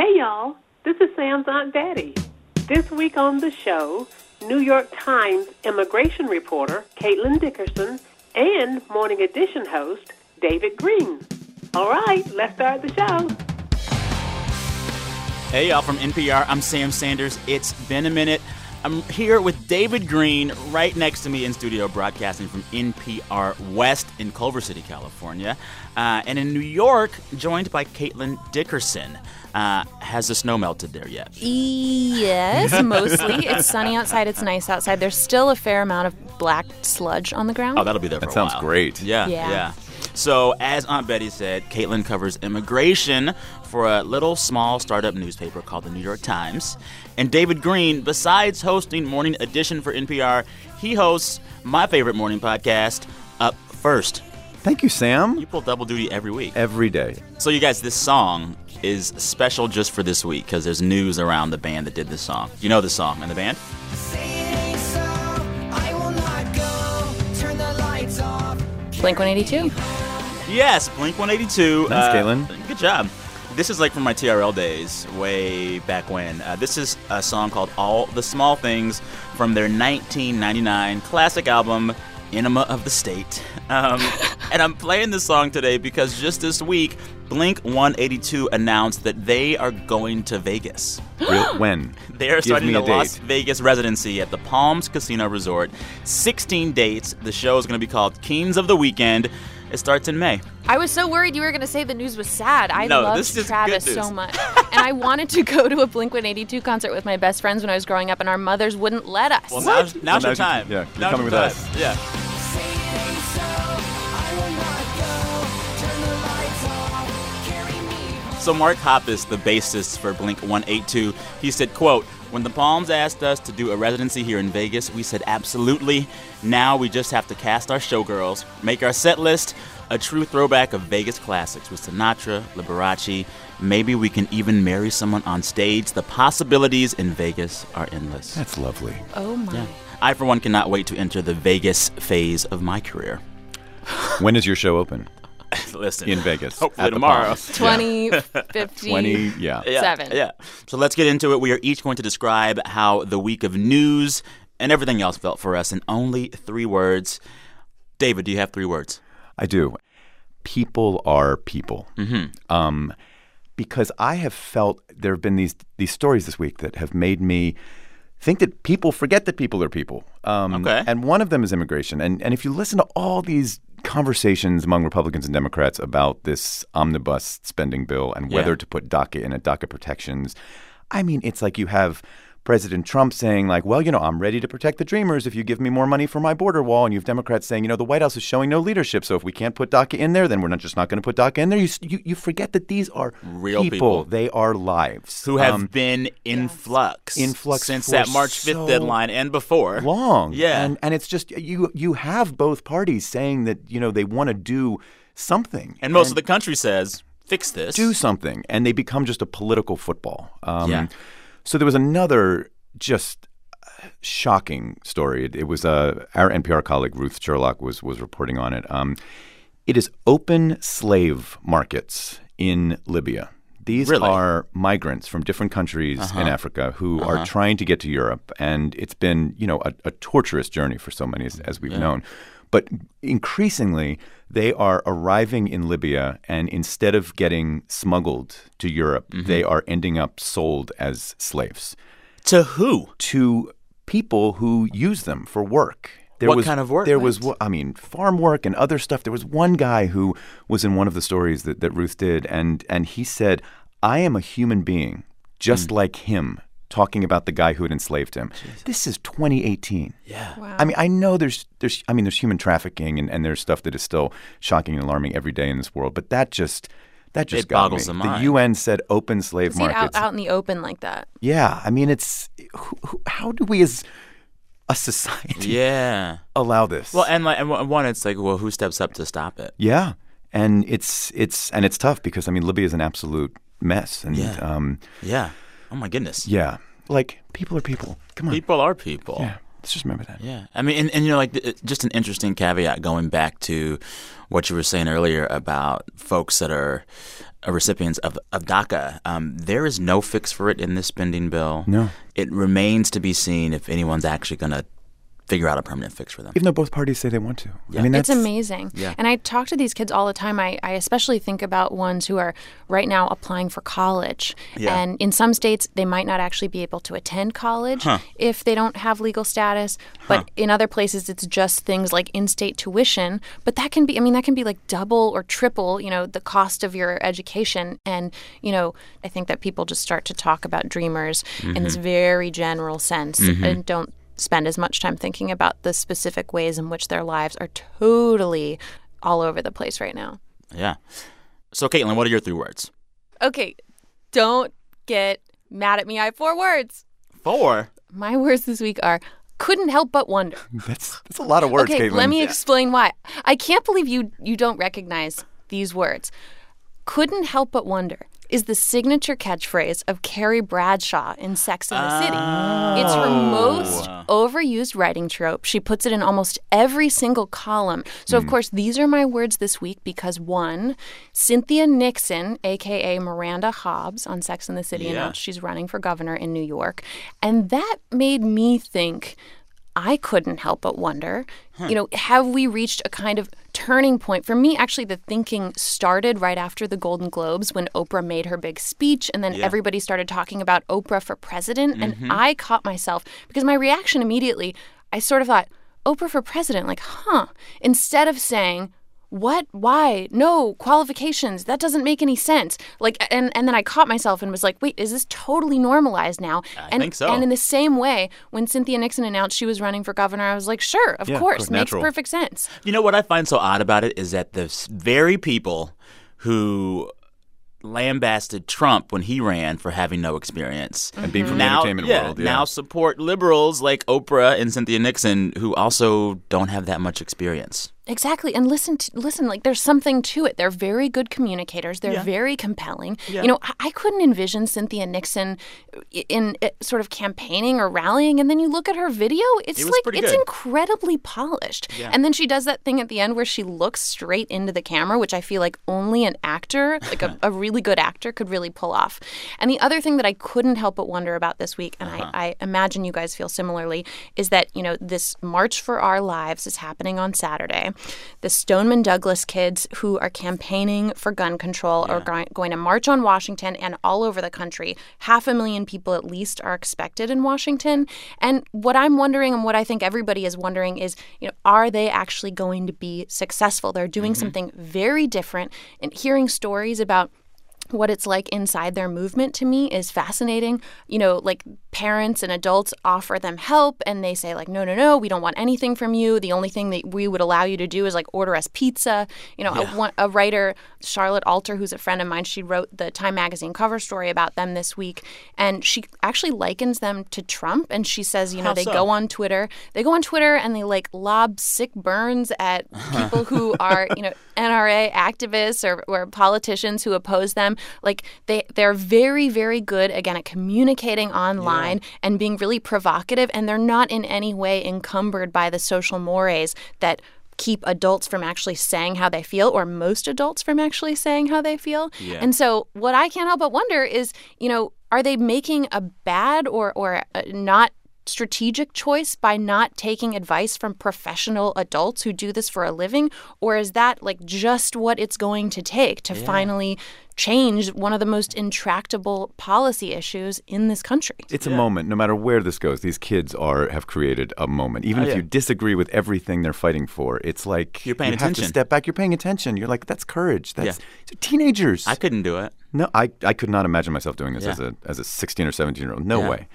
Hey, y'all. This is Sam's Aunt Betty. This week on the show, New York Times immigration reporter Caitlin Dickerson and Morning Edition host David Greene. All right, let's start the show. Hey, y'all, from NPR, I'm Sam Sanders. It's been a minute. I'm here with David Greene right next to me in studio, broadcasting from NPR West in Culver City, California. Uh, and in New York, joined by Caitlin Dickerson. Uh, has the snow melted there yet? Yes, mostly. it's sunny outside. It's nice outside. There's still a fair amount of black sludge on the ground. Oh, that'll be there for That a sounds while. great. Yeah, Yeah. yeah. So, as Aunt Betty said, Caitlin covers immigration for a little small startup newspaper called the New York Times. And David Greene, besides hosting Morning Edition for NPR, he hosts my favorite morning podcast, Up First. Thank you, Sam. You pull double duty every week. Every day. So, you guys, this song is special just for this week because there's news around the band that did this song. You know the song and the band? Blink 182. Yes, Blink 182. Thanks, Uh, Caitlin. Good job. This is like from my TRL days, way back when. Uh, this is a song called All the Small Things from their 1999 classic album, Enema of the State. Um, and I'm playing this song today because just this week, Blink 182 announced that they are going to Vegas. Real, when? They are starting me the a. Las Vegas residency at the Palms Casino Resort. 16 dates. The show is going to be called Kings of the Weekend. It starts in May. I was so worried you were going to say the news was sad. I No, loved Travis so much. and I wanted to go to a Blink 182 concert with my best friends when I was growing up, and our mothers wouldn't let us. Well, now's, now's Well, your now's your- time. yeah, you're Now's coming your with time. us. Yeah. So Mark Hoppus, the bassist for Blink 182, he said, quote, when the Palms asked us to do a residency here in Vegas, we said absolutely. Now we just have to cast our showgirls, make our set list a true throwback of Vegas classics with Sinatra, Liberace. Maybe we can even marry someone on stage. The possibilities in Vegas are endless. That's lovely. oh my. Yeah. I, for one, cannot wait to enter the Vegas phase of my career. When is your show open? Listen, In Vegas. Hopefully tomorrow. Palms. 2050. 20, yeah. yeah, Seven. Yeah. So let's get into it. We are each going to describe how the week of news and everything else felt for us in only three words. David, do you have three words? I do. People are people. Mm-hmm. Um, because I have felt there have been these these stories this week that have made me think that people forget that people are people. Um, Okay. And one of them is immigration. And and if you listen to all these conversations among Republicans and Democrats about this omnibus spending bill and whether Yeah. to put DACA in it, DACA protections, I mean, it's like you have President Trump saying, like, well, you know, I'm ready to protect the dreamers if you give me more money for my border wall. And you have Democrats saying, you know, the White House is showing no leadership. So if we can't put DACA in there, then we're not just not going to put DACA in there. You, you, you forget that these are Real people. They are lives. Who have Um, been in flux, In flux since for that March fifth so deadline and before. long. Yeah. And, and it's just, you, you have both parties saying that, you know, they want to do something. And most of the country says, "Fix this." do something, and they become just a political football. Um, Yeah. So there was another just uh, shocking story. It, it was uh, our NPR colleague Ruth Sherlock was was reporting on it. Um, it is open slave markets in Libya. These Really? are migrants from different countries in Africa who are trying to get to Europe, and it's been you know a, a torturous journey for so many as, as we've known. But increasingly, they are arriving in Libya, and instead of getting smuggled to Europe, they are ending up sold as slaves to who? to people who use them for work. There What was, kind of work, There was, I mean, farm work and other stuff. There was one guy who was in one of the stories that, that Ruth did, and and he said, "I am a human being, just Hmm. like him." Talking about the guy who had enslaved him. This is 2018. Yeah. Wow. I mean, I know there's there's I mean there's human trafficking and, and there's stuff that is still shocking and alarming every day in this world, but that just that just It got boggles me. the mind. The UN said open slave See it out, markets. out in the open like that. Yeah, I mean it's who, who, how do we as a society Yeah. allow this? Well, and like, and one- one, it's like, well, who steps up to stop it? yeah, and it's it's and it's tough because I mean Libya is an absolute mess, and Yeah. um, Yeah. Oh my goodness. yeah, like people are people. Come on, People are people. Yeah. Let's just remember that. Yeah. I mean, and, and you know, like, just an interesting caveat going back to what you were saying earlier about folks that are uh, recipients of, of DACA. Um, there is no fix for it in this spending bill. No. It remains to be seen if anyone's actually going to figure out a permanent fix for them. Even though both parties say they want to. Yeah. I mean, that's It's amazing. Yeah. And I talk to these kids all the time. I, I especially think about ones who are right now applying for college. Yeah. And in some states, they might not actually be able to attend college if they don't have legal status. But in other places, it's just things like in state tuition. But that can be, I mean, that can be like double or triple, you know, the cost of your education. And, you know, I think that people just start to talk about dreamers in this mm-hmm. very general sense mm-hmm. and don't spend as much time thinking about the specific ways in which their lives are totally all over the place right now. Yeah. So, Caitlin, what are your three words? Okay, don't get mad at me. I have four words. Four. My words this week are couldn't help but wonder. that's that's a lot of words, okay, Caitlin. let me explain why. I can't believe you you don't recognize these words. Couldn't help but wonder is the signature catchphrase of Carrie Bradshaw in Sex and the City. It's her oh. most overused writing trope. She puts it in almost every single column. So, of hmm. course, these are my words this week because one, Cynthia Nixon, aka Miranda Hobbs on Sex and the City, Yeah. announced she's running for governor in New York. And that made me think. I couldn't help but wonder, you know, have we reached a kind of turning point? For me, actually, the thinking started right after the Golden Globes when Oprah made her big speech, and then Yeah. everybody started talking about Oprah for president. And mm-hmm. I caught myself because my reaction immediately, I sort of thought, Oprah for president, like, huh? Instead of saying, what why no qualifications that doesn't make any sense like and and then i caught myself and was like wait is this totally normalized now I and think so. and in the same way when cynthia nixon announced she was running for governor i was like sure of Yeah, course course, makes natural. perfect sense You know what I find so odd about it is that the very people who lambasted Trump when he ran for having no experience and being from now, the entertainment yeah, world, yeah. now support liberals like Oprah and Cynthia Nixon who also don't have that much experience. Exactly. And listen to, listen, like there's something to it. They're very good communicators. They're Yeah. very compelling. Yeah. You know, I, I couldn't envision Cynthia Nixon i- in, uh sort of campaigning or rallying and then you look at her video, it's It like it's good. incredibly polished. Yeah. And then she does that thing at the end where she looks straight into the camera, which I feel like only an actor, like a, a really good actor could really pull off. And the other thing that I couldn't help but wonder about this week and Uh-huh. I, I imagine you guys feel similarly is that, you know, this March for Our Lives is happening on Saturday. The Stoneman Douglas kids who are campaigning for gun control are going, going to march on Washington and all over the country. Half a million people at least are expected in Washington. And what I'm wondering and what I think everybody is wondering is, you know, are they actually going to be successful? They're doing mm-hmm. something very different and hearing stories about what it's like inside their movement to me is fascinating. You know, like parents and adults offer them help and they say like no no no we don't want anything from you the only thing that we would allow you to do is like order us pizza you know a, a writer charlotte alter who's a friend of mine she wrote the time magazine cover story about them this week and she actually likens them to trump and she says you know How they so? go on twitter they go on twitter and they like lob sick burns at people who are you know nra activists or, or politicians who oppose them like they they're very very good again at communicating online and being really provocative and they're not in any way encumbered by the social mores that keep adults from actually saying how they feel or most adults from actually saying how they feel Yeah. and so what i can't help but wonder is you know are they making a bad or or uh, not strategic choice by not taking advice from professional adults who do this for a living or is that like just what it's going to take to finally change one of the most intractable policy issues in this country It's a moment, no matter where this goes. These kids are have created a moment. Even Oh, if yeah. you disagree with everything they're fighting for, it's like You're paying you have to step back. You're paying attention. You're like, that's courage. That's Yeah. teenagers. I couldn't do it. no, I, I could not imagine myself doing this Yeah. as a as a 16 or 17 year old. No Yeah. way.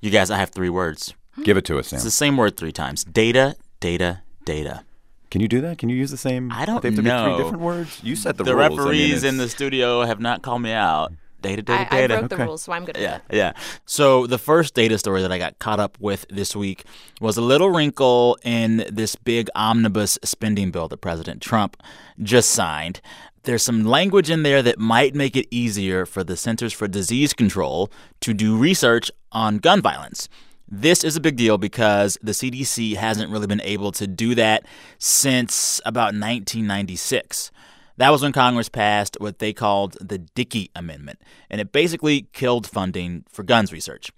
You guys, I have three words. Give it to us, Sam. It's the same word three times. Data, data, data. Can you do that? Can you use the same? I don't They have to be know. three different words. You set the, The, rules. I mean, referees in the studio have not called me out. Data, data, I, I data. wrote the rules so i'm good at Yeah, it yeah. So the first data story that I got caught up with this week was a little wrinkle in this big omnibus spending bill that President Trump just signed. There's some language in there that might make it easier for the Centers for Disease Control to do research on gun violence. This is a big deal because the CDC hasn't really been able to do that since about 1996. That was when Congress passed what they called the Dickey Amendment, and it basically killed funding for guns research.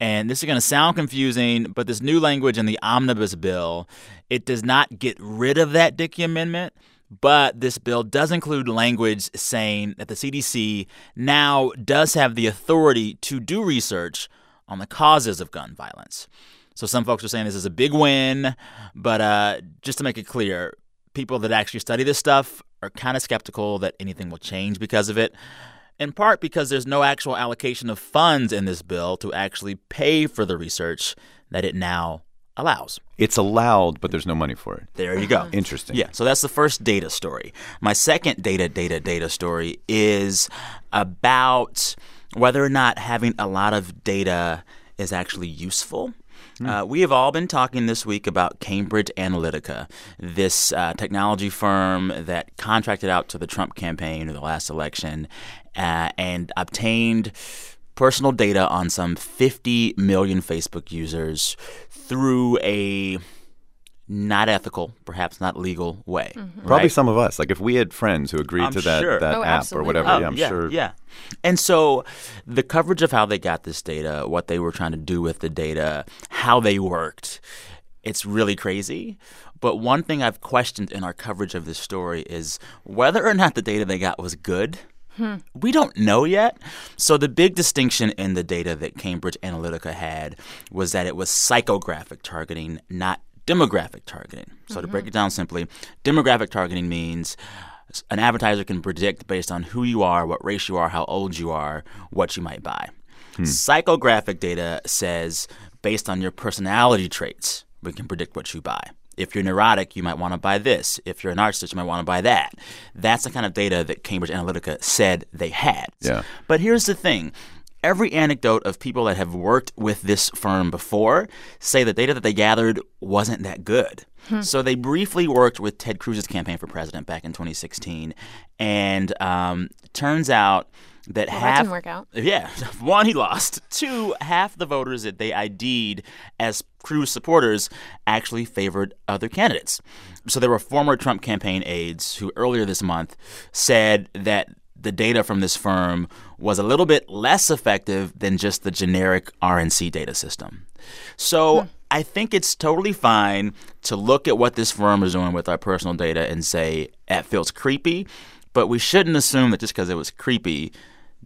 And this is going to sound confusing, but this new language in the omnibus bill, it does not get rid of that Dickey Amendment, but this bill does include language saying that the CDC now does have the authority to do research on the causes of gun violence. So some folks are saying this is a big win, but uh, just to make it clear, people that actually study this stuff are kind of skeptical that anything will change because of it. In part because there's no actual allocation of funds in this bill to actually pay for the research that it now allows. It's allowed, but there's no money for it. There you go. Interesting. Yeah, so that's the first data story. My second data, data, data story is about whether or not having a lot of data is actually useful. Mm. Uh, we have all been talking this week about Cambridge Analytica, this uh, technology firm that contracted out to the Trump campaign in the last election uh, and obtained personal data on some 50 million Facebook users through a not ethical, perhaps not legal way. Mm-hmm. Probably right? some of us. Like if we had friends who agreed I'm to that, sure. that oh, app absolutely. or whatever, oh, yeah, I'm yeah, sure. Yeah. And so the coverage of how they got this data, what they were trying to do with the data, how they worked, it's really crazy. But one thing I've questioned in our coverage of this story is whether or not the data they got was good. Hmm. We don't know yet. So, the big distinction in the data that Cambridge Analytica had was that it was psychographic targeting, not demographic targeting. So, mm-hmm. to break mm-hmm. it down simply, demographic targeting means an advertiser can predict based on who you are, what race you are, how old you are, what you might buy. Hmm. Psychographic data says based on your personality traits, we can predict what you buy. If you're neurotic, you might want to buy this. If you're a narcissist, you might want to buy that. That's the kind of data that Cambridge Analytica said they had. Yeah. But here's the thing every anecdote of people that have worked with this firm before say the data that they gathered wasn't that good. Hmm. So they briefly worked with Ted Cruz's campaign for president back in 2016, and um, turns out that well, half that didn't work out. Yeah, one he lost. Two, half the voters that they ID'd as Cruz supporters actually favored other candidates. So there were former Trump campaign aides who earlier this month said that the data from this firm was a little bit less effective than just the generic RNC data system. So hmm. I think it's totally fine to look at what this firm is doing with our personal data and say, that feels creepy. But we shouldn't assume that just because it was creepy,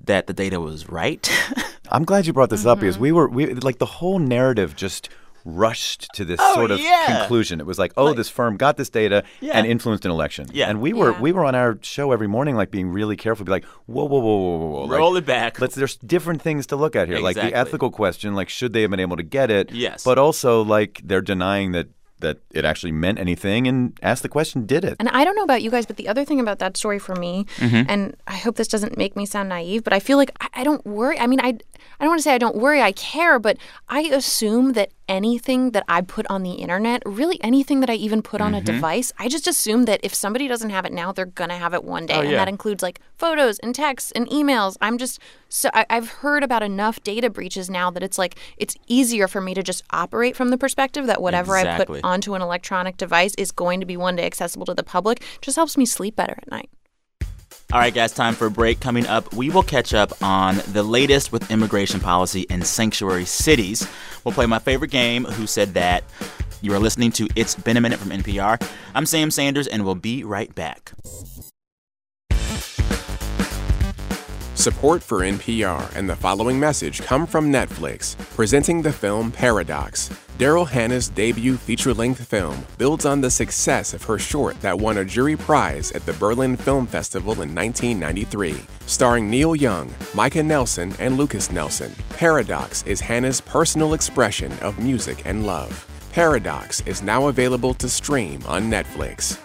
that the data was right. I'm glad you brought this mm-hmm. up because we were we like the whole narrative just rushed to this oh, sort of yeah. conclusion. It was like, oh, like, this firm got this data yeah. and influenced an election. Yeah. And we were yeah. we were on our show every morning, like being really careful, be like, whoa, whoa, whoa, whoa, whoa, whoa. Roll like, it back. Let's. There's different things to look at here, exactly. like the ethical question, like should they have been able to get it? Yes. But also, like they're denying that that it actually meant anything and asked the question, did it? And I don't know about you guys, but the other thing about that story for me, mm-hmm. and I hope this doesn't make me sound naive, but I feel like I, I don't worry. I mean, I, I don't want to say I don't worry, I care, but I assume that anything that I put on the internet, really anything that I even put on mm-hmm. a device, I just assume that if somebody doesn't have it now, they're going to have it one day. Oh, and that includes like photos and texts and emails. I'm just so I, I've heard about enough data breaches now that it's like it's easier for me to just operate from the perspective that whatever exactly. I put onto an electronic device is going to be one day accessible to the public. Just helps me sleep better at night. All right, guys, time for a break. Coming up, we will catch up on the latest with immigration policy in sanctuary cities. We'll play my favorite game, Who Said That? You are listening to It's Been a Minute from NPR. I'm Sam Sanders, and we'll be right back. Support for NPR and the following message come from Netflix, presenting the film Paradox. Daryl Hannah's debut feature length film builds on the success of her short that won a jury prize at the Berlin Film Festival in 1993. Starring Neil Young, Micah Nelson, and Lukas Nelson, Paradox is Hannah's personal expression of music and love. Paradox is now available to stream on Netflix.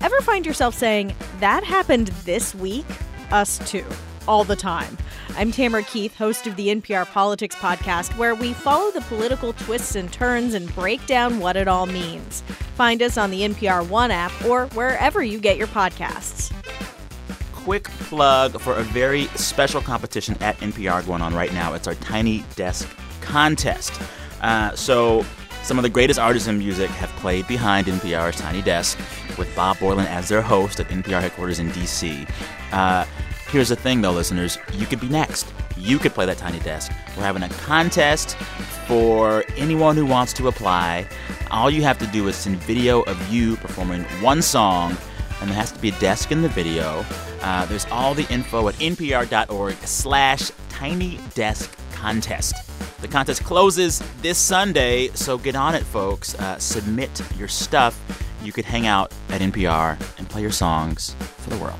Ever find yourself saying, That happened this week? Us too, all the time. I'm Tamara Keith, host of the NPR Politics Podcast, where we follow the political twists and turns and break down what it all means. Find us on the NPR One app or wherever you get your podcasts. Quick plug for a very special competition at NPR going on right now. It's our Tiny Desk contest. Uh, so, some of the greatest artists in music have played behind NPR's Tiny Desk with Bob Boilen as their host at NPR headquarters in D.C. Uh, here's the thing, though, listeners you could be next. You could play that Tiny Desk. We're having a contest for anyone who wants to apply. All you have to do is send video of you performing one song, and there has to be a desk in the video. Uh, there's all the info at npr.org slash tiny desk contest. The contest closes this Sunday, so get on it, folks. Uh, submit your stuff. You could hang out at NPR and play your songs for the world.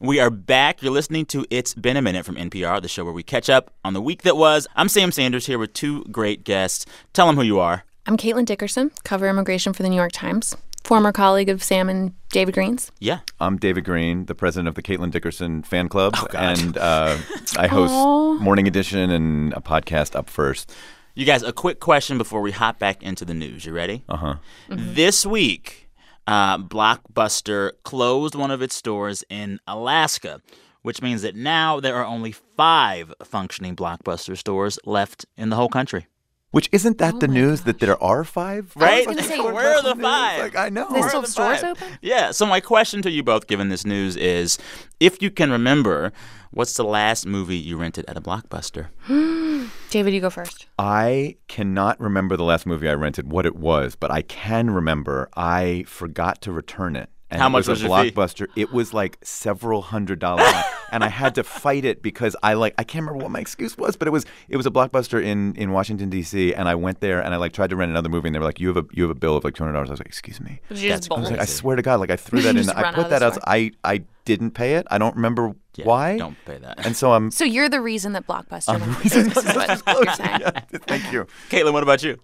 We are back. You're listening to It's Been a Minute from NPR, the show where we catch up on the week that was. I'm Sam Sanders here with two great guests. Tell them who you are. I'm Caitlin Dickerson, cover immigration for the New York Times, former colleague of Sam and David Greene's. Yeah. I'm David Greene, the president of the Caitlin Dickerson fan club, Oh, God. and uh, I host Aw. Morning Edition and a podcast up first. You guys, a quick question before we hop back into the news. You ready? Uh huh. This week, uh, Blockbuster closed one of its stores in Alaska, which means that now there are only five functioning Blockbuster stores left in the whole country. Which isn't that Oh the my news that there are five? Right? gonna say, Where are the News, five? Like I know. They Where still are have the stores five? open? Yeah. So my question to you both, given this news, is if you can remember, what's the last movie you rented at a Blockbuster? David, you go first. I cannot remember the last movie I rented, what it was, but I can remember I forgot to return it. And How it much was, was a your fee? blockbuster. It was like several hundred dollars, and I had to fight it because I like I can't remember what my excuse was, but it was it was a blockbuster in in Washington D.C. and I went there and I like tried to rent another movie and they were like you have a you have a bill of like two hundred dollars. I was like excuse me. That's? I was like I swear to God, like I threw that in. Just I put out that the out. I I didn't pay it. I don't remember Yeah, why. Don't pay that. And so I'm. so you're the reason that Blockbuster I'm went reason- business, is what you're saying. Yeah, Thank you. Caitlin, what about you?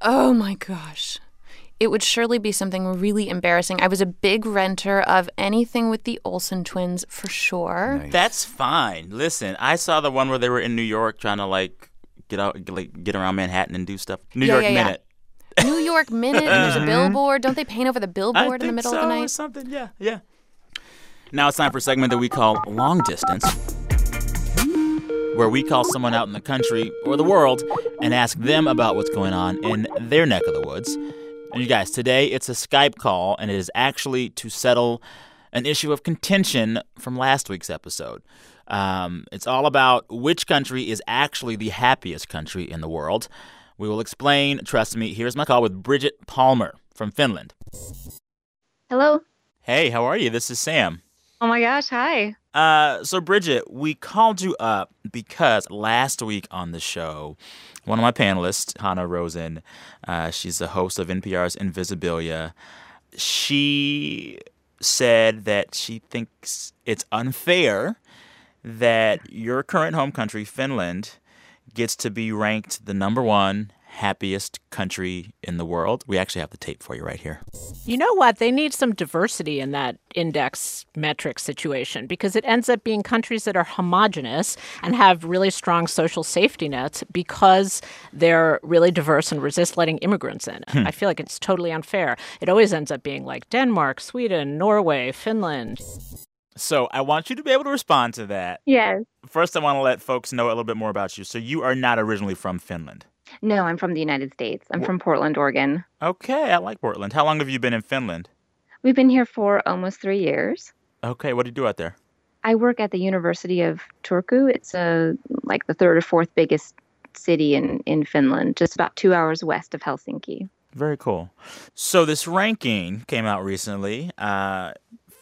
Oh my gosh. It would surely be something really embarrassing. I was a big renter of anything with the Olsen twins for sure. Nice. That's fine. Listen, I saw the one where they were in New York trying to like get out, like get around Manhattan and do stuff. New Yeah, York yeah, yeah. Minute. New York Minute, and there's a billboard. Don't they paint over the billboard in the middle so, of the night? or night? something. Yeah, yeah. Now it's time for a segment that we call Long Distance, where we call someone out in the country or the world and ask them about what's going on in their neck of the woods. And you guys, today it's a Skype call, and it is actually to settle an issue of contention from last week's episode. Um, it's all about which country is actually the happiest country in the world. We will explain. Trust me. Here's my call with Bridget Palmer from Finland. Hello. Hey, how are you? This is Sam. Oh my gosh, hi. Uh, so Bridget, we called you up because last week on the show, one of my panelists, Hanna Rosin, uh, she's the host of NPR's Invisibilia. She said that she thinks it's unfair that your current home country, Finland, gets to be ranked the number one happiest country in the world. We actually have the tape for you right here. You know what? They need some diversity in that index metric situation because it ends up being countries that are homogenous and have really strong social safety nets because they're really diverse and resist letting immigrants in. Hmm. I feel like it's totally unfair. It always ends up being like Denmark, Sweden, Norway, Finland. So I want you to be able to respond to that. Yes. First, I want to let folks know a little bit more about you. So, you are not originally from Finland. No, I'm from the United States. I'm from Portland, Oregon. Okay, I like Portland. How long have you been in Finland? We've been here for almost three years. Okay, what do you do out there? I work at the University of Turku. It's a like the third or fourth biggest city in, in Finland, just about two hours west of Helsinki. Very cool. So, this ranking came out recently. Uh,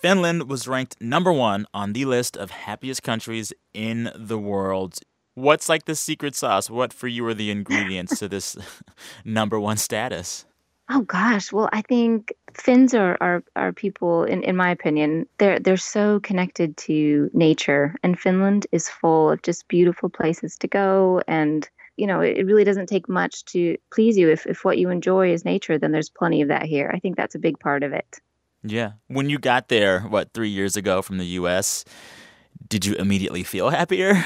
Finland was ranked number one on the list of happiest countries in the world. What's like the secret sauce? What for you are the ingredients to this number one status? Oh gosh, well I think Finns are, are, are people in, in my opinion, they're they're so connected to nature and Finland is full of just beautiful places to go and you know, it, really doesn't take much to please you. If, if what you enjoy is nature, then there's plenty of that here. I think that's a big part of it. Yeah. When you got there, what, three years ago from the U.S., did you immediately feel happier?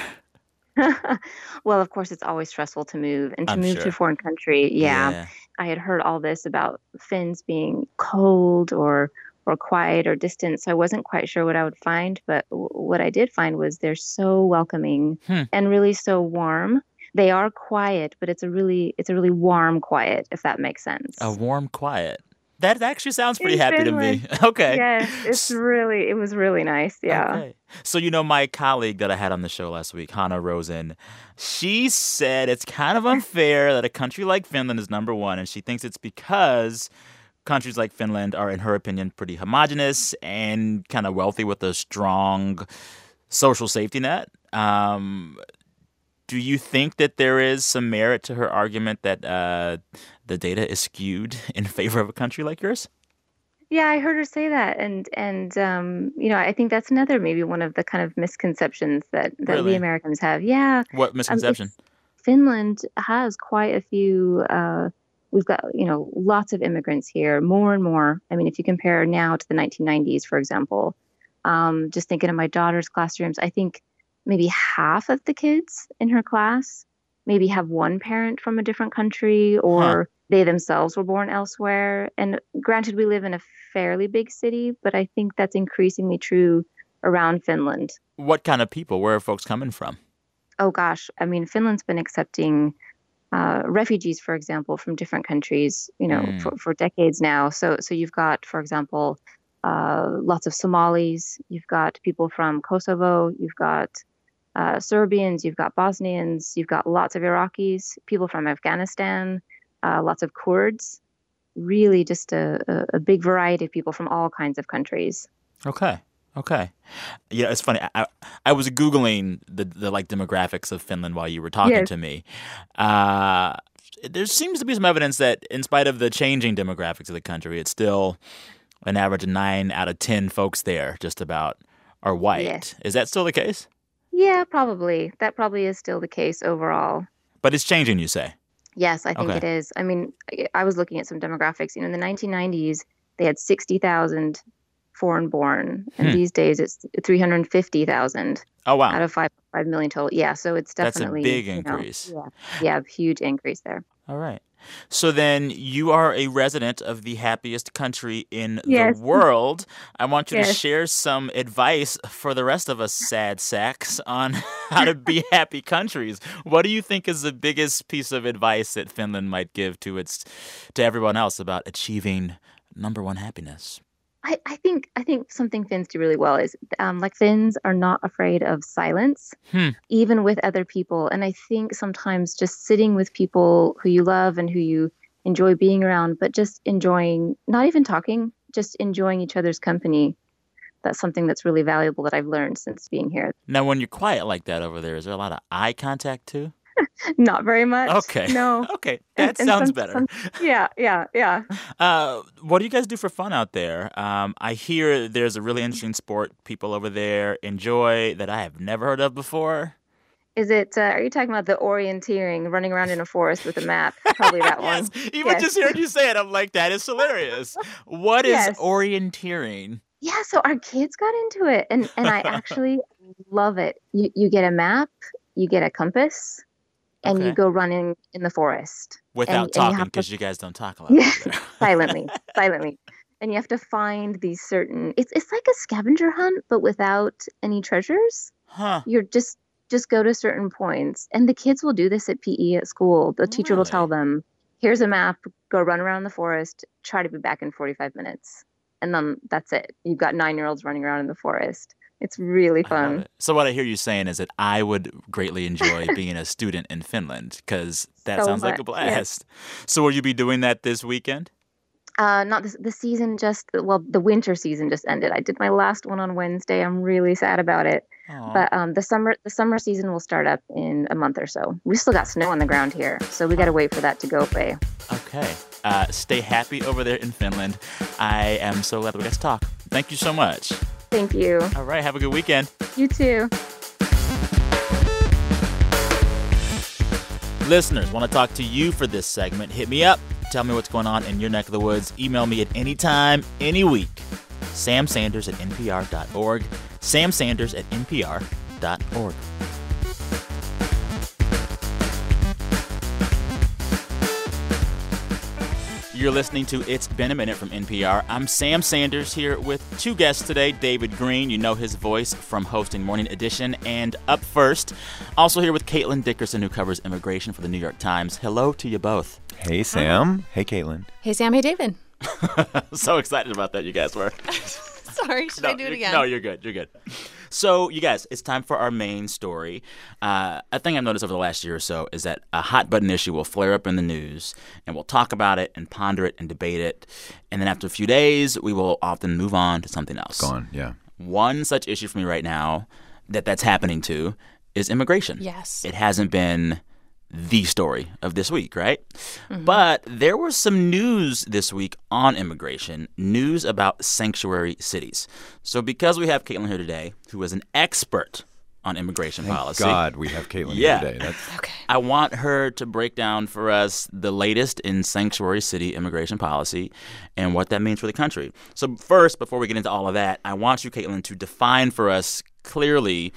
well, of course, it's always stressful to move and to I'm move sure. to a foreign country. Yeah, I had heard all this about Finns being cold or or quiet or distant. So I wasn't quite sure what I would find, but w- what I did find was they're so welcoming Hmm. and really so warm. They are quiet, but it's a really it's a really warm quiet, if that makes sense. A warm quiet. That actually sounds pretty In happy to me. Okay. Yes, it's really it was really nice. Yeah. Okay. So, you know, my colleague that I had on the show last week, Hanna Rosin, she said it's kind of unfair that a country like Finland is number one, and she thinks it's because countries like Finland are, in her opinion, pretty homogenous and kind of wealthy with a strong social safety net. Um, do you think that there is some merit to her argument that uh, the data is skewed in favor of a country like yours? Yeah, I heard her say that, and and um, you know, I think that's another maybe one of the kind of misconceptions that that Really? we Americans have. Yeah, What misconception? it's- Finland has quite a few. Uh, we've got you know lots of immigrants here, more and more. I mean, if you compare now to the 1990s, for example, um, just thinking of my daughter's classrooms, I think maybe half of the kids in her class maybe have one parent from a different country or they themselves were born elsewhere. And granted, we live in a fairly big city, but I think that's increasingly true around Finland. what kind of people? Where are folks coming from? oh gosh, I mean, Finland's been accepting uh, refugees, for example, from different countries, you know, Mm. for, for decades now. So, so you've got, for example, uh, lots of Somalis. You've got people from Kosovo. You've got uh, Serbians. You've got Bosnians. You've got lots of Iraqis. People from Afghanistan. Uh, lots of Kurds. Really, just a, a, big variety of people from all kinds of countries. Okay. Okay. Yeah, it's funny. I, I, was googling the the like demographics of Finland while you were talking Yes. to me. Uh, there seems to be some evidence that, in spite of the changing demographics of the country, it's still an average of nine out of ten folks there, just about, are white. Yes. Is that still the case? Yeah, probably. That probably is still the case overall. But it's changing, you say. Yes, I think Okay. it is. I mean, I- was looking at some demographics. You know, in the 1990s, they had 60,000 foreign born, and Hmm. these days it's 350,000 Oh wow, out of 5, 5 million total. Yeah, so it's definitely. That's a big you know, increase. yeah, yeah, huge increase there. All right. So then you are a resident of the happiest country in Yes. the world. I want you to share some advice for the rest of us sad sacks on how to be happy countries. What do you think is the biggest piece of advice that Finland might give to its to everyone else about achieving number one happiness? I, I think I think something Finns do really well is um, like Finns are not afraid of silence, Hmm. even with other people. And I think sometimes just sitting with people who you love and who you enjoy being around, but just enjoying, not even talking, just enjoying each other's company. That's something that's really valuable that I've learned since being here. Now, when you're quiet like that over there, is there a lot of eye contact too? Not very much. Okay. No. Okay, that and sounds some- better. some- yeah, yeah, yeah. Uh, what do you guys do for fun out there? Um, I hear there's a really interesting sport people over there enjoy that I have never heard of before. Is it? Uh, are you talking about the orienteering, running around in a forest with a map? Probably that one. yes, even Yes. just hearing you say it, I'm like, that is hilarious. What is Yes. orienteering? Yeah, so our kids got into it, and and I actually love it. You you get a map, you get a compass, and Okay. you go running in the forest Without and talking, because you guys don't talk a lot. Silently, silently, and you have to find these certain. It's it's like a scavenger hunt, but without any treasures. huh? You're just just go to certain points, and the kids will do this at PE at school. The teacher will tell them, "Here's a map. Go run around the forest. Try to be back in 45 minutes." And then that's it. You've got nine year olds running around in the forest. It's really fun. So what I hear you saying is that I would greatly enjoy being a student in Finland because that So sounds like a much, yes. blast. So will you be doing that this weekend? Uh, not this, the season just well the winter season just ended. I did my last one on Wednesday. I'm really sad about it. Aw. But um, the summer the summer season will start up in a month or so. We still got snow on the ground here, so we got to wait for that to go away. Okay. Uh, stay happy over there in Finland. I am so glad we got to talk. Thank you so much. Thank you. All right. Have a good weekend. You too. Listeners, want to talk to you for this segment? Hit me up. Tell me what's going on in your neck of the woods. Email me at any time, any week. Sam Sanders at npr.org. Sam Sanders at npr.org. You're listening to It's Been a Minute from NPR. I'm Sam Sanders here with two guests today David Greene, you know his voice from hosting Morning Edition, and up first, also here with Caitlin Dickerson, who covers immigration for the New York Times. Hello to you both. Hey, Sam. Hey, Caitlin. Hey, Sam. Hey, David. so excited about that, you guys were. Sorry, should no, I do it again? No, you're good. You're good. So, you guys, it's time for our main story. Uh, a thing I've noticed over the last year or so is that a hot button issue will flare up in the news, and we'll talk about it and ponder it and debate it. And then after a few days, we will often move on to something else. Gone, yeah. One such issue for me right now that that's happening to is immigration. Yes. It hasn't been the story of this week, right? Mm-hmm. But there was some news this week on immigration, news about sanctuary cities. So because we have Caitlin here today, who is an expert on immigration Thank policy. God, we have Caitlin yeah. here today. That's... Okay. I want her to break down for us the latest in sanctuary city immigration policy and what that means for the country. So first, before we get into all of that, I want you, Caitlin, to define for us clearly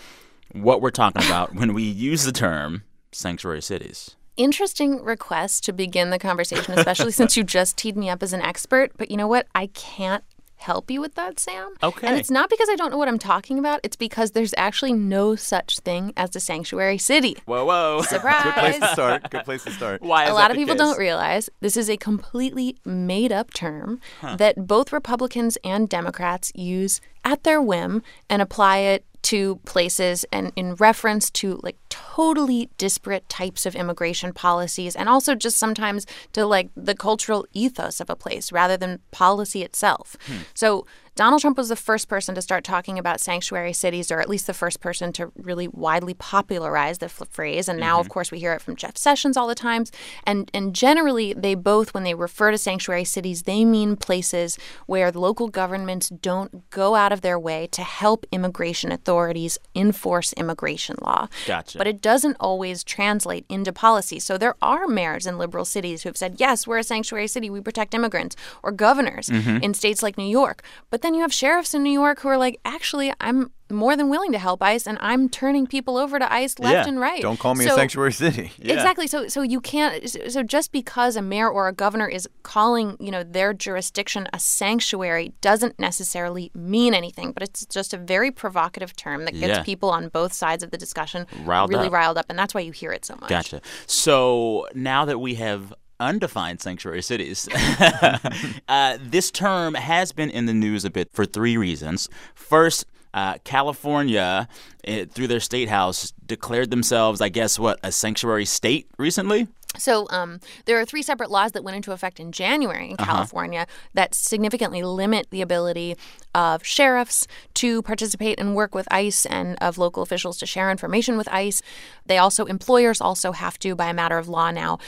what we're talking about when we use the term sanctuary cities. Interesting request to begin the conversation, especially since you just teed me up as an expert. But you know what? I can't help you with that, Sam. Okay. And it's not because I don't know what I'm talking about. It's because there's actually no such thing as a sanctuary city. Whoa, whoa. Surprise. Good place to start. Good place to start. Why a lot of people case? don't realize this is a completely made up term huh. that both Republicans and Democrats use at their whim and apply it to places and in reference to like totally disparate types of immigration policies and also just sometimes to like the cultural ethos of a place rather than policy itself. Hmm. So Donald Trump was the first person to start talking about sanctuary cities, or at least the first person to really widely popularize the phrase. And now, mm-hmm. of course, we hear it from Jeff Sessions all the times. And and generally, they both, when they refer to sanctuary cities, they mean places where the local governments don't go out of their way to help immigration authorities enforce immigration law. Gotcha. But it doesn't always translate into policy. So there are mayors in liberal cities who have said, "Yes, we're a sanctuary city. We protect immigrants," or governors mm-hmm. in states like New York. But then you have sheriffs in New York who are like, actually, I'm more than willing to help ICE, and I'm turning people over to ICE left yeah. and right. Don't call me so, a sanctuary city. Yeah. Exactly. So, so you can't. So just because a mayor or a governor is calling, you know, their jurisdiction a sanctuary doesn't necessarily mean anything. But it's just a very provocative term that gets yeah. people on both sides of the discussion riled really up. riled up, and that's why you hear it so much. Gotcha. So now that we have undefined sanctuary cities. uh, this term has been in the news a bit for three reasons. First, uh, California, it, through their state house, declared themselves, I guess, what, a sanctuary state recently? So um, there are three separate laws that went into effect in January in uh-huh. California that significantly limit the ability of sheriffs to participate and work with ICE and of local officials to share information with ICE. They also employers also have to, by a matter of law now,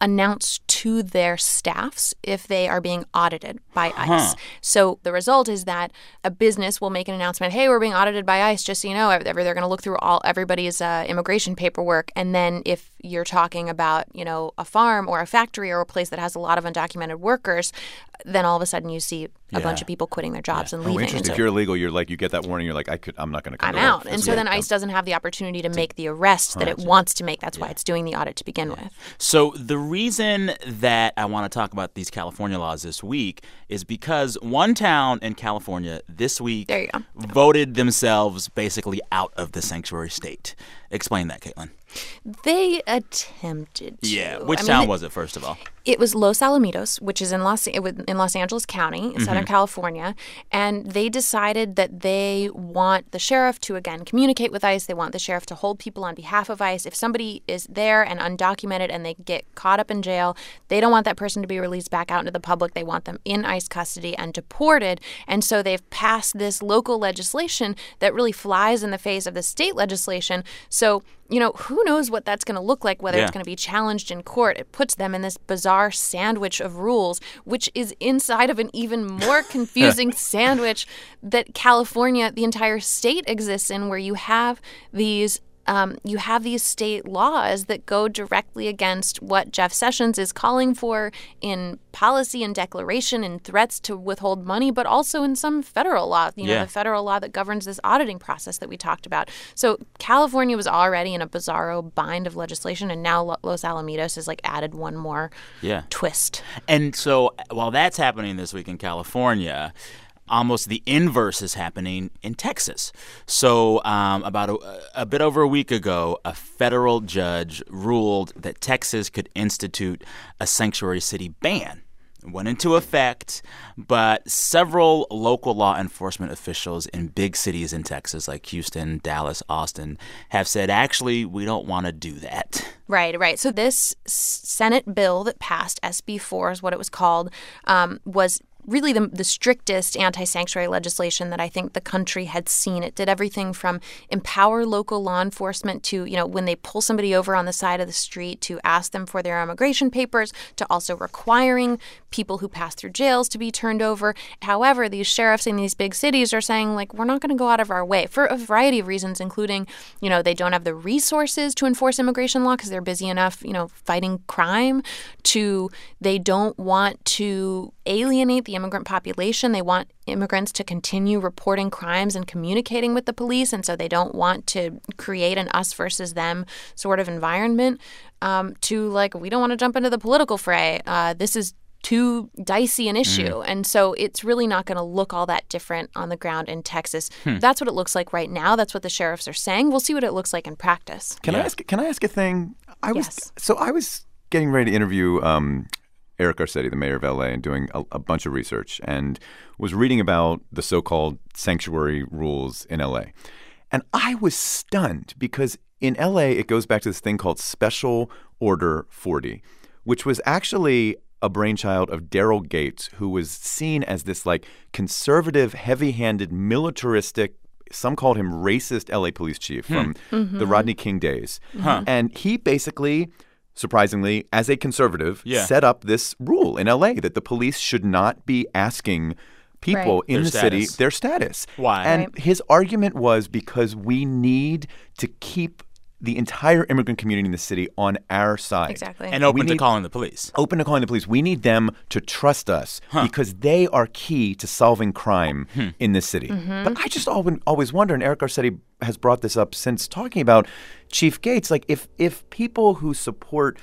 announce to their staffs if they are being audited by ICE. Huh. So the result is that a business will make an announcement, "Hey, we're being audited by ICE." Just so you know, they're going to look through all everybody's uh, immigration paperwork, and then if you're talking about, you know, a farm or a factory or a place that has a lot of undocumented workers, then all of a sudden you see a yeah. bunch of people quitting their jobs yeah. and oh, leaving. Oh, interesting. So, if you're illegal, you're like you get that warning. You're like, I could, I'm not going to come. I'm out, and so then ICE doesn't have the opportunity to make the arrest that it wants to make. That's why it's doing the audit to begin with. So the reason that I want to talk about these California laws this week is because one town in California this week voted themselves basically out of the sanctuary state. Explain that, Caitlin. They attempted to. Yeah. Which I mean, town was it, first of all? It was Los Alamitos, which is in Los in Los Angeles County, in mm-hmm. Southern California, and they decided that they want the sheriff to again communicate with ICE. They want the sheriff to hold people on behalf of ICE. If somebody is there and undocumented and they get caught up in jail, they don't want that person to be released back out into the public. They want them in ICE custody and deported. And so they've passed this local legislation that really flies in the face of the state legislation. So you know, who knows what that's going to look like, whether yeah. it's going to be challenged in court. It puts them in this bizarre sandwich of rules, which is inside of an even more confusing sandwich that California, the entire state exists in, where you have these um, you have these state laws that go directly against what Jeff Sessions is calling for in policy and declaration and threats to withhold money, but also in some federal law, you know, Yeah. the federal law that governs this auditing process that we talked about. So California was already in a bizarro bind of legislation, and now Los Alamitos has like added one more Yeah. twist. And so while that's happening this week in California, almost the inverse is happening in Texas. So um, about a, a bit over a week ago, a federal judge ruled that Texas could institute a sanctuary city ban. Went into effect, but several local law enforcement officials in big cities in Texas, like Houston, Dallas, Austin, have said, actually, we don't want to do that. Right, right. So this Senate bill that passed, SB 4 is what it was called, um, was really the, the strictest anti sanctuary legislation that I think the country had seen. It did everything from empower local law enforcement to, you know, when they pull somebody over on the side of the street to ask them for their immigration papers, to also requiring people who pass through jails to be turned over. However, these sheriffs in these big cities are saying, like, we're not going to go out of our way for a variety of reasons, including, you know, they don't have the resources to enforce immigration law because they're busy enough, you know, fighting crime, to they don't want to alienate the immigrant population. They want immigrants to continue reporting crimes and communicating with the police. And so they don't want to create an us versus them sort of environment. Um, to like, we don't want to jump into the political fray. Uh, this is too dicey an issue. And so it's really not going to look all that different on the ground in Texas. That's what it looks like right now. That's what the sheriffs are saying. We'll see what it looks like in practice. Can I ask? Can I ask a thing? I was Yes. so I was getting ready to interview um, Eric Garcetti, the mayor of LA, and doing a, a bunch of research, and was reading about the so-called sanctuary rules in LA, and I was stunned because in LA it goes back to this thing called Special Order 40, which was actually a brainchild of Daryl Gates, who was seen as this like conservative, heavy-handed, militaristic some called him racist LA police chief from hmm. mm-hmm. the Rodney King days. And he basically, surprisingly, as a conservative, Yeah. set up this rule in LA that the police should not be asking people Right. in Their the city their status. Why? And Right. his argument was because we need to keep the entire immigrant community in the city on our side. Exactly. And open We to need- calling the police. Open to calling the police. We need them to trust us because they are key to solving crime Hmm. in this city. Mm-hmm. But I just always, always wonder, and Eric Garcetti has brought this up since talking about Chief Gates, like if if people who support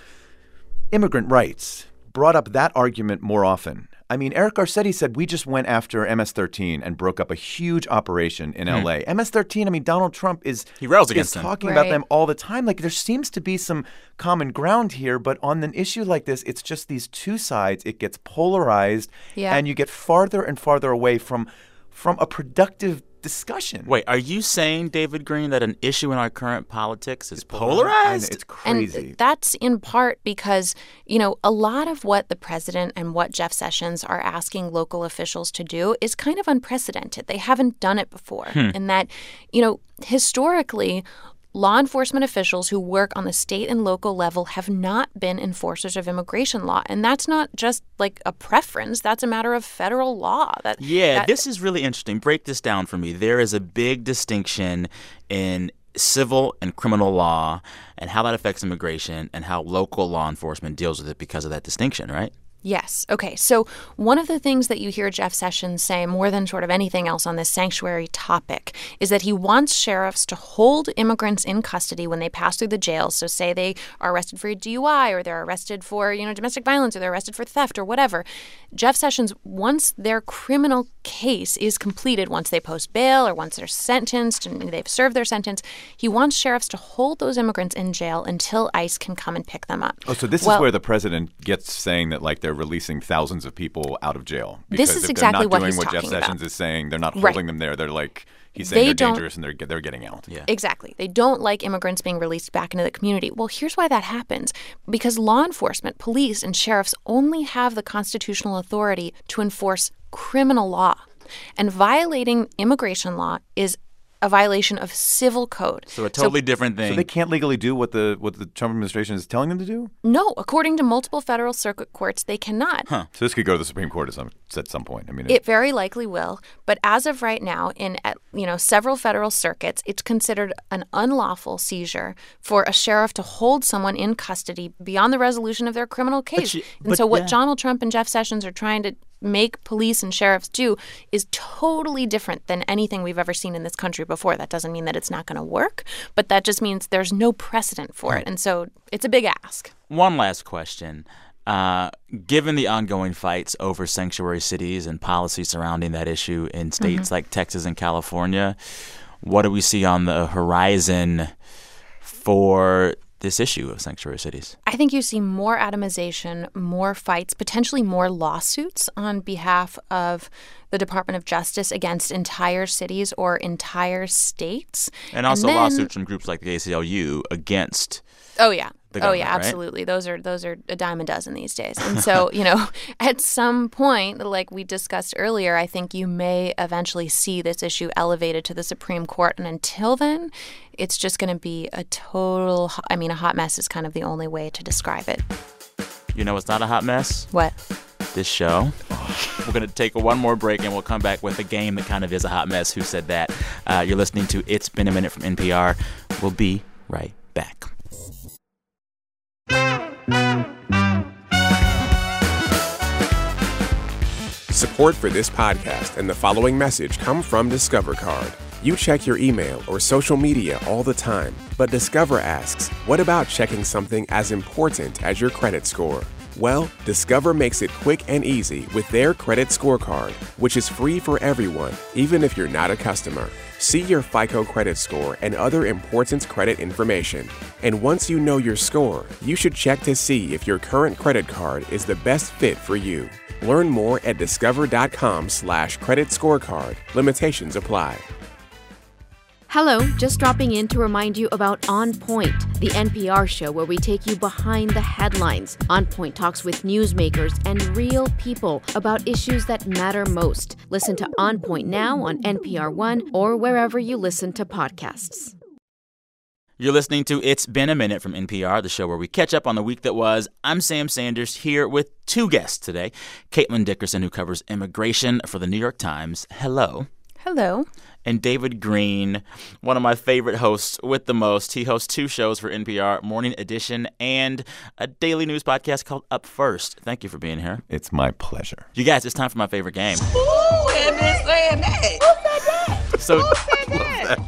immigrant rights brought up that argument more often. I mean, Eric Garcetti said we just went after MS-13 and broke up a huge operation in hmm. LA. MS-13, I mean, Donald Trump is. He rails against them. talking about them all the time. Like there seems to be some common ground here, but on an issue like this, it's just these two sides. It gets polarized, Yeah. and you get farther and farther away from from a productive discussion. Wait, are you saying, David Greene, that an issue in our current politics is I know, polarized? It's crazy. And that's in part because, you know, a lot of what the president and what Jeff Sessions are asking local officials to do is kind of unprecedented. They haven't done it before. Hmm. And that, you know, historically, law enforcement officials who work on the state and local level have not been enforcers of immigration law. And that's not just like a preference, that's a matter of federal law. That Yeah, that- this is really interesting. Break this down for me. There is a big distinction in civil and criminal law and how that affects immigration and how local law enforcement deals with it because of that distinction, right? Yes. Okay. So, one of the things that you hear Jeff Sessions say more than sort of anything else on this sanctuary topic is that he wants sheriffs to hold immigrants in custody when they pass through the jails. So, say they are arrested for a DUI or they're arrested for, you know, domestic violence or they're arrested for theft or whatever. Jeff Sessions, once their criminal case is completed, once they post bail or once they're sentenced and they've served their sentence, he wants sheriffs to hold those immigrants in jail until ICE can come and pick them up. Oh, so this Well- is where the president gets saying that like they're releasing thousands of people out of jail. This is if exactly they're not what doing he's what Jeff talking about. Sessions is saying, they're not Right. holding them there. They're like he's saying They they're don't- dangerous and they're they're getting out. Yeah. Exactly. They don't like immigrants being released back into the community. Well, here's why that happens because law enforcement, police, and sheriffs only have the constitutional authority to enforce criminal law. And violating immigration law is a violation of civil code. So a totally different thing. So they can't legally do what the what the Trump administration is telling them to do. No, according to multiple federal circuit courts, they cannot. Huh. So this could go to the Supreme Court at some at some point. I mean, it, it very likely will. But as of right now, in you know several federal circuits, it's considered an unlawful seizure for a sheriff to hold someone in custody beyond the resolution of their criminal case. You, and so what yeah. Donald Trump and Jeff Sessions are trying to make police and sheriffs do is totally different than anything we've ever seen in this country before. That doesn't mean that it's not going to work, but that just means there's no precedent for it. And so it's a big ask. One last question. Uh, given the ongoing fights over sanctuary cities and policy surrounding that issue in states mm-hmm. like Texas and California, what do we see on the horizon for this issue of sanctuary cities? I think you see more atomization, more fights, potentially more lawsuits on behalf of the Department of Justice against entire cities or entire states. And also and then, lawsuits from groups like the ACLU against. Oh, yeah oh yeah, absolutely. Right? Those are those are a dime a dozen these days. And so, you know, at some point, like we discussed earlier, I think you may eventually see this issue elevated to the Supreme Court. And until then, it's just going to be a total. I mean, a hot mess is kind of the only way to describe it. You know, it's not a hot mess. What? This show. We're going to take one more break and we'll come back with a game that kind of is a hot mess. Who said that? Uh, you're listening to It's Been a Minute from NPR. We'll be right back. Support for this podcast and the following message come from Discover Card. You check your email or social media all the time, but Discover asks, what about checking something as important as your credit score? Well, Discover makes it quick and easy with their credit scorecard, which is free for everyone, even if you're not a customer. See your FICO credit score and other important credit information. And once you know your score, you should check to see if your current credit card is the best fit for you. Learn more at discover.com slash credit scorecard. Limitations apply. Hello, just dropping in to remind you about On Point, the NPR show where we take you behind the headlines. On Point talks with newsmakers and real people about issues that matter most. Listen to On Point now on NPR One or wherever you listen to podcasts. You're listening to It's Been a Minute from NPR, the show where we catch up on the week that was. I'm Sam Sanders here with two guests today Caitlin Dickerson, who covers immigration for the New York Times. Hello. Hello. And David Greene, one of my favorite hosts with the most. He hosts two shows for NPR Morning Edition and a daily news podcast called Up First. Thank you for being here. It's my pleasure. You guys, it's time for my favorite game. Ooh, and saying that. Who said that? So,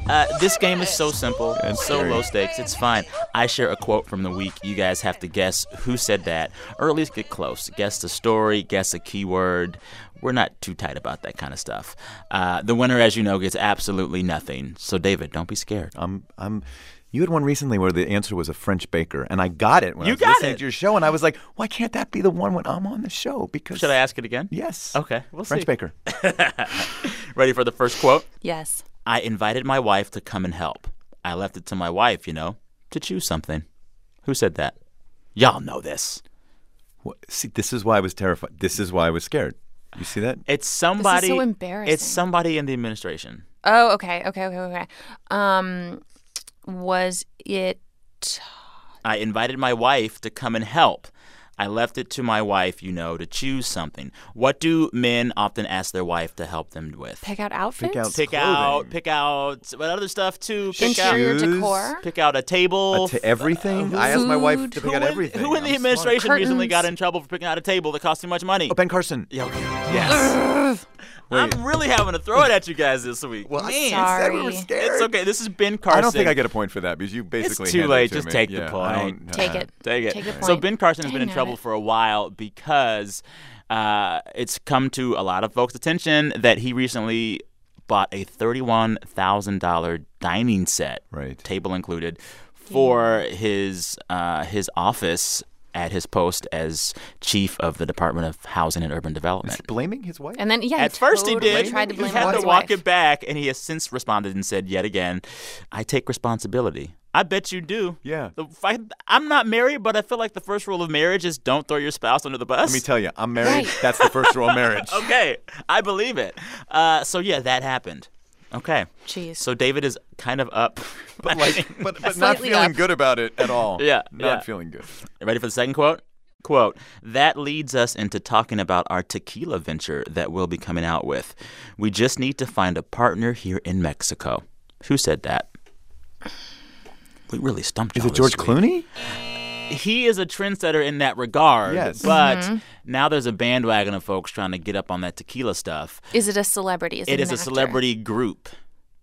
uh, this game is so simple and so low stakes. It's fine. I share a quote from the week. You guys have to guess who said that, or at least get close. Guess the story, guess a keyword. We're not too tight about that kind of stuff. Uh, the winner, as you know, gets absolutely nothing. So, David, don't be scared. I'm, I'm. You had one recently where the answer was a French baker, and I got it when you I was got listening it. to your show, and I was like, why can't that be the one when I'm on the show? Because should I ask it again? Yes. Okay, we'll French see. baker. Ready for the first quote? Yes. I invited my wife to come and help. I left it to my wife, you know, to choose something. Who said that? Y'all know this. What, see, this is why I was terrified. This is why I was scared. You see that? It's somebody. so embarrassing. It's somebody in the administration. Oh, okay, okay, okay, okay. Um, was it? I invited my wife to come and help. I left it to my wife, you know, to choose something. What do men often ask their wife to help them with? Pick out outfits. Pick out Pick clothing. out, pick out what other stuff too? Pick out, Interior Shoes. decor. pick out a table. Uh, to everything. I asked my wife to pick who out in, everything. Who in the I'm smart. administration recently got in trouble for picking out a table that cost too much money? Oh, Ben Carson. Yeah, okay. Yes. I'm really having to throw it at you guys this week. well, I Man, said we were sorry. scared. it's okay. This is Ben Carson. I don't think I get a point for that because you basically too late. It to Just me. take the Yeah, I point. Take it. Take it. Take the So point. Ben Carson has been in trouble it. for a while because uh, it's come to a lot of folks' attention that he recently bought a thirty-one thousand dollar dining set, Right. table included, for his uh, his office at his post as chief of the Department of Housing and Urban Is Development. he blaming his wife? And then yeah, At he first he did. Tried to blame he had his to walk wife. it back, and he has since responded and said yet again, "I take responsibility." I bet you do. Yeah. The fight, I'm not married, but I feel like the first rule of marriage is don't throw your spouse under the bus. Let me tell you, I'm married. Right. That's the first rule of marriage. okay, I believe it. Uh, so yeah, that happened. Okay. Jeez. So David is kind of up. But like, but, but not feeling up. good about it at all. Yeah, not yeah. feeling good. Ready for the second quote? Quote, that leads us into talking about our tequila venture that we'll be coming out with. We just need to find a partner here in Mexico. Who said that? We really stumped you. Is it George this week. Clooney? He is a trendsetter in that regard. Yes. But mm-hmm. now there's a bandwagon of folks trying to get up on that tequila stuff. Is it a celebrity? Is it, It is an a actor? celebrity group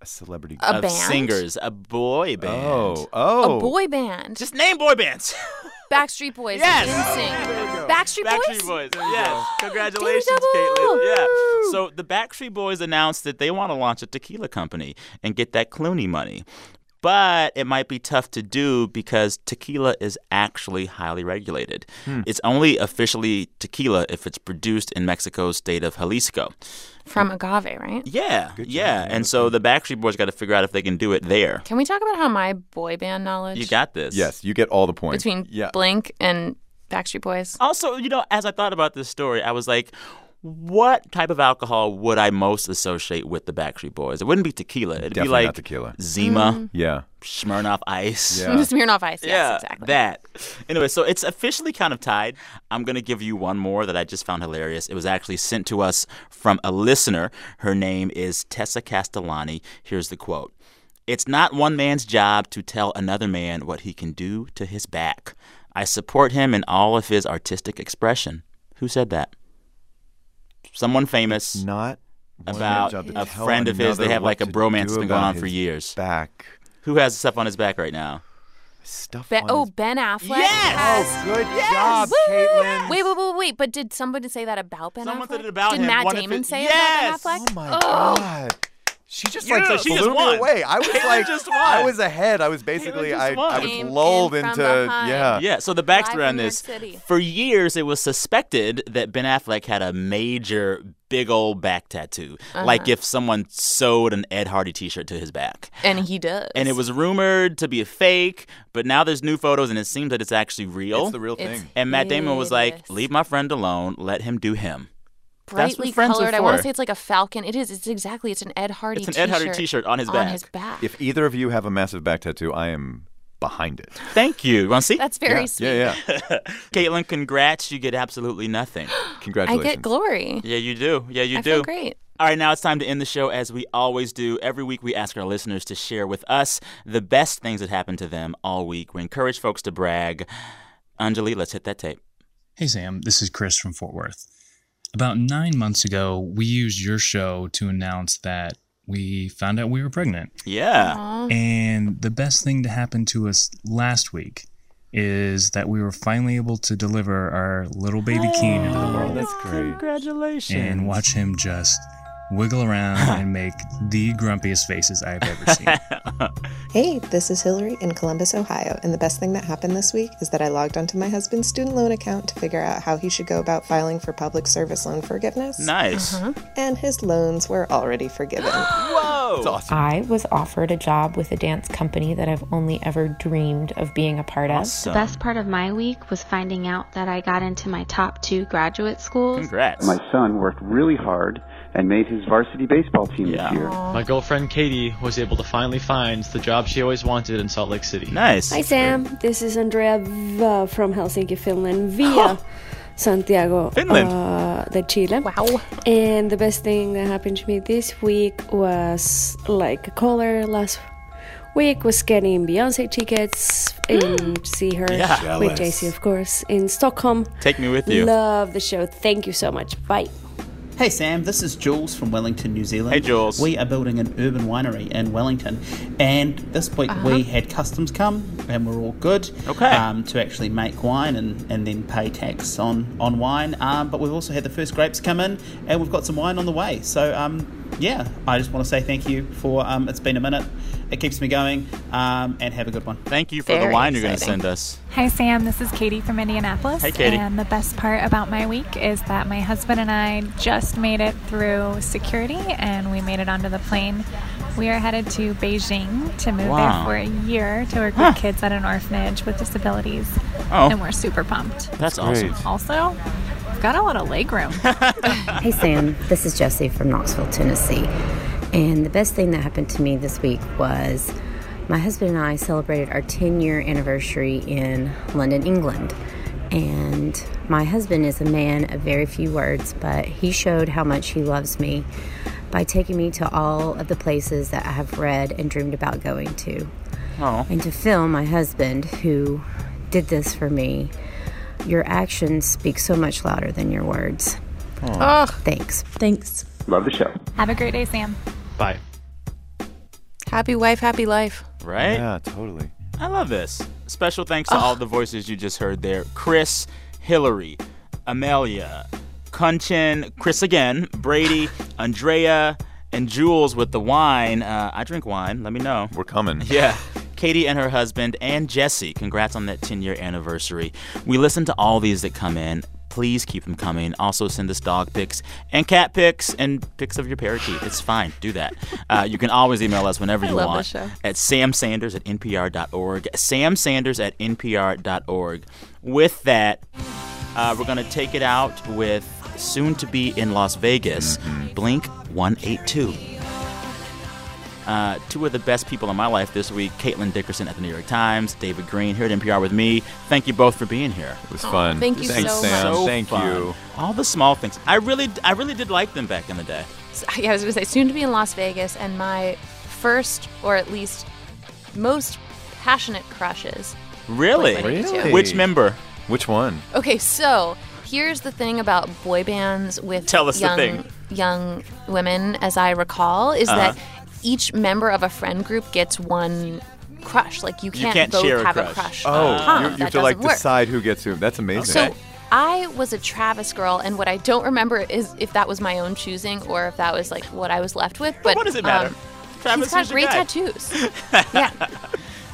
A celebrity. A of band? singers, a boy oh, band. oh, oh. A boy band. Just name boy bands. Backstreet Boys. Yes. NSYNC. Backstreet Boys. Backstreet Boys. Yes. Congratulations, Double. Caitlin. Yeah. So the Backstreet Boys announced that they want to launch a tequila company and get that Clooney money. But it might be tough to do because tequila is actually highly regulated. Hmm. It's only officially tequila if it's produced in Mexico's state of Jalisco. From Agave, right? Yeah, yeah. And so the Backstreet Boys got to figure out if they can do it there. Can we talk about how my boy band knowledge You got this. Yes, you get all the points. between yeah. Blink and Backstreet Boys? Also, you know, as I thought about this story, I was like, what type of alcohol would I most associate with the Backstreet Boys? It wouldn't be tequila. It'd Definitely be like not tequila. Zima, mm. Yeah. Smirnoff Ice. Yeah. Smirnoff Ice. Yes, Yeah, exactly. that. Anyway, so it's officially kind of tied. I'm going to give you one more that I just found hilarious. It was actually sent to us from a listener. Her name is Tessa Castellani. Here's the quote It's not one man's job to tell another man what he can do to his back. I support him in all of his artistic expression. Who said that? Someone famous Not about man's job to a friend of his. They have like a bromance that's been going on for years. Back. Who has stuff on his back right now? Stuff Be- on oh, his- Ben Affleck. Yes! Oh, has- Good job, Caitlin. Wait, wait, wait, wait. But did somebody say that about Ben Someone Affleck? said it about did him. Matt One Damon his- say Yes! it about Ben Affleck? Oh my oh! god. She just Yeah, like so she blew just me won. away. I was like, just won. I was ahead. I was basically, I. I was Came in lulled from into, yeah. Yeah, so the Live backstory on this for years it was suspected that Ben Affleck had a major big old back tattoo. Like Uh-huh. if someone sewed an Ed Hardy t-shirt to his back. And he does. And it was rumored to be a fake, but now there's new photos and it seems that it's actually real. It's the real It's- thing. and Matt Damon was like, "Leave my friend alone. Let him do him." That's what brightly colored. I want to say it's like a falcon. It is. It's exactly. It's an Ed Hardy. It's an Ed Hardy t-shirt t-shirt on his on back. his back. If either of you have a massive back tattoo, I am behind it. Thank you. Want to see? That's very yeah, sweet. yeah, yeah. Caitlin, congrats. You get absolutely nothing. Congratulations. I get glory. yeah, you do. Yeah, you I do. feel great. All right, now it's time to end the show as we always do. Every week we ask our listeners to share with us the best things that happened to them all week. We encourage folks to brag. Anjali, let's hit that tape. Hey, Sam. This is Chris from Fort Worth. About nine months ago, we used your show to announce that we found out we were pregnant. Yeah. Aw. And the best thing to happen to us last week is that we were finally able to deliver our little baby Keen into the oh, world That's great. Congratulations. and watch him just wiggle around and make the grumpiest faces I've ever seen. Hey, this is Hillary in Columbus, Ohio, and the best thing that happened this week is that I logged onto my husband's student loan account to figure out how he should go about filing for public service loan forgiveness. Nice. Uh-huh. And his loans were already forgiven. Whoa. That's awesome. I was offered a job with a dance company that I've only ever dreamed of being a part of. Awesome. The best part of my week was finding out that I got into my top two graduate schools. Congrats. My son worked really hard and made his varsity baseball team Yeah. this year. My girlfriend Katie was able to finally find the job she always wanted in Salt Lake City. Nice. Hi Sam, this is Andrea v- from Helsinki, Finland, via Santiago Finland. uh, de Chile. Wow. And the best thing that happened to me this week was like a caller last week was getting Beyonce tickets and to see her Yeah. with Jealous. JC, of course, in Stockholm. Take me with you. Love the show. Thank you so much. Bye. Hey Sam, this is Jules from Wellington, New Zealand. Hey, Jules. We are building an urban winery in Wellington, and this week we had customs come, and we're all good. Okay. Um, to actually make wine and, and then pay tax on on wine. Um, but we've also had the first grapes come in, and we've got some wine on the way. So um, yeah, I just want to say thank you for um, it's been a minute. It keeps me going, um, and have a good one. Thank you for the Very wine you're going to send us. Hi, Sam. This is Katie from Indianapolis. Hey, Katie. And the best part about my week is that my husband and I just made it through security and we made it onto the plane. We are headed to Beijing to move Wow. there for a year to work with kids at an orphanage with disabilities. Oh. And we're super pumped. That's awesome. Also, we've got a lot of leg room. Hey Sam, this is Jesse from Knoxville, Tennessee. And the best thing that happened to me this week was my husband and I celebrated our 10 year anniversary in London, England. And my husband is a man of very few words, but he showed how much he loves me by taking me to all of the places that I have read and dreamed about going to. Oh. And to Phil, my husband, who did this for me, your actions speak so much louder than your words. Oh. Thanks. Thanks. Love the show. Have a great day, Sam. Bye. Happy wife, happy life. Right? Yeah, totally. I love this. Special thanks to all the voices you just heard there Chris, Hillary, Amelia, Kunchin, Chris again, Brady, Andrea, and Jules with the wine. Uh, I drink wine. Let me know. We're coming. Yeah. Katie and her husband, and Jesse. Congrats on that 10 year anniversary. We listen to all these that come in. Please keep them coming. Also, send us dog pics and cat pics and pics of your parakeet. It's fine. Do that. Uh, you can always email us whenever I you love want this show. at samsanders at npr.org. Samsanders at npr.org. With that, uh, we're going to take it out with soon to be in Las Vegas, Blink 182. Uh, two of the best people in my life this week Caitlin Dickerson at the New York Times, David Greene here at NPR with me. Thank you both for being here. It was fun. thank you Thanks, so Sam. much. So Thank fun. you. All the small things. I really, I really did like them back in the day. So, yeah, I was going to say soon to be in Las Vegas, and my first, or at least most passionate crushes. Really? Blink-182. Which member? Which one? Okay, so here's the thing about boy bands with Tell us the young thing. young women, as I recall, is Uh-huh. that each member of a friend group gets one crush. Like you can't, can't both share a have crush. a crush. Oh, all you, you have to like work. decide who gets who. That's amazing. So I was a Travis girl, and what I don't remember is if that was my own choosing or if that was like what I was left with. But what does it matter? Um, Travis he's got great guy. tattoos. yeah.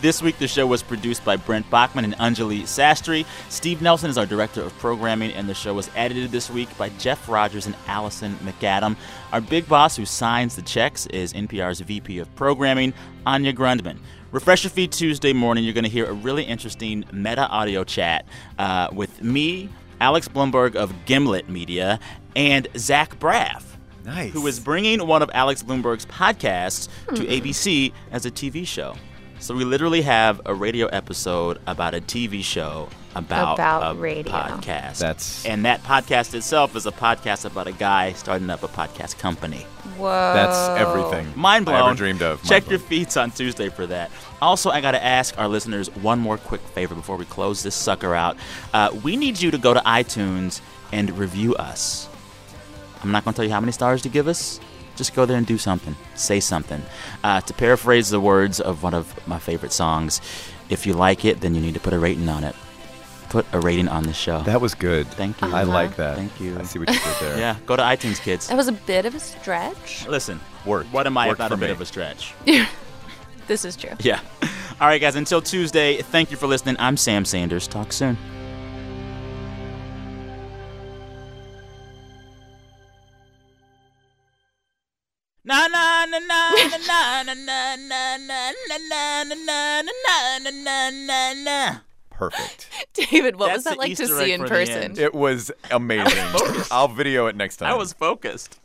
This week, the show was produced by Brent Bachman and Anjali Sastry. Steve Nelson is our director of programming, and the show was edited this week by Jeff Rogers and Alison MacAdam. Our big boss who signs the checks is NPR's VP of Programming, Anya Grundmann. Refresh your feed Tuesday morning. You're going to hear a really interesting meta audio chat uh, with me, Alex Blumberg of Gimlet Media, and Zach Braff. Nice. Who is bringing one of Alex Blumberg's podcasts to Hmm. ABC as a TV show. So we literally have a radio episode about a TV show about, About a radio. podcast. That's and that podcast itself is a podcast about a guy starting up a podcast company. Whoa. That's everything Mind I blown. ever dreamed of. Mind Check blown. your feeds on Tuesday for that. Also, I got to ask our listeners one more quick favor before we close this sucker out. Uh, we need you to go to iTunes and review us. I'm not going to tell you how many stars to give us. Just go there and do something. Say something. Uh, to paraphrase the words of one of my favorite songs, if you like it, then you need to put a rating on it. Put a rating on the show. That was good. Thank you. I like that. Thank you. I see what you did there. Yeah, go to iTunes, kids. That was a bit of a stretch. Listen, work. what am I if Worked not a bit me. of a stretch? This is true. Yeah. All right, guys, until Tuesday, thank you for listening. I'm Sam Sanders. Talk soon. Na na na na na na na na na na na na na na na na na na. Perfect. David, what That's was that the like to see in person? It was amazing. I'll video it next time. I was focused.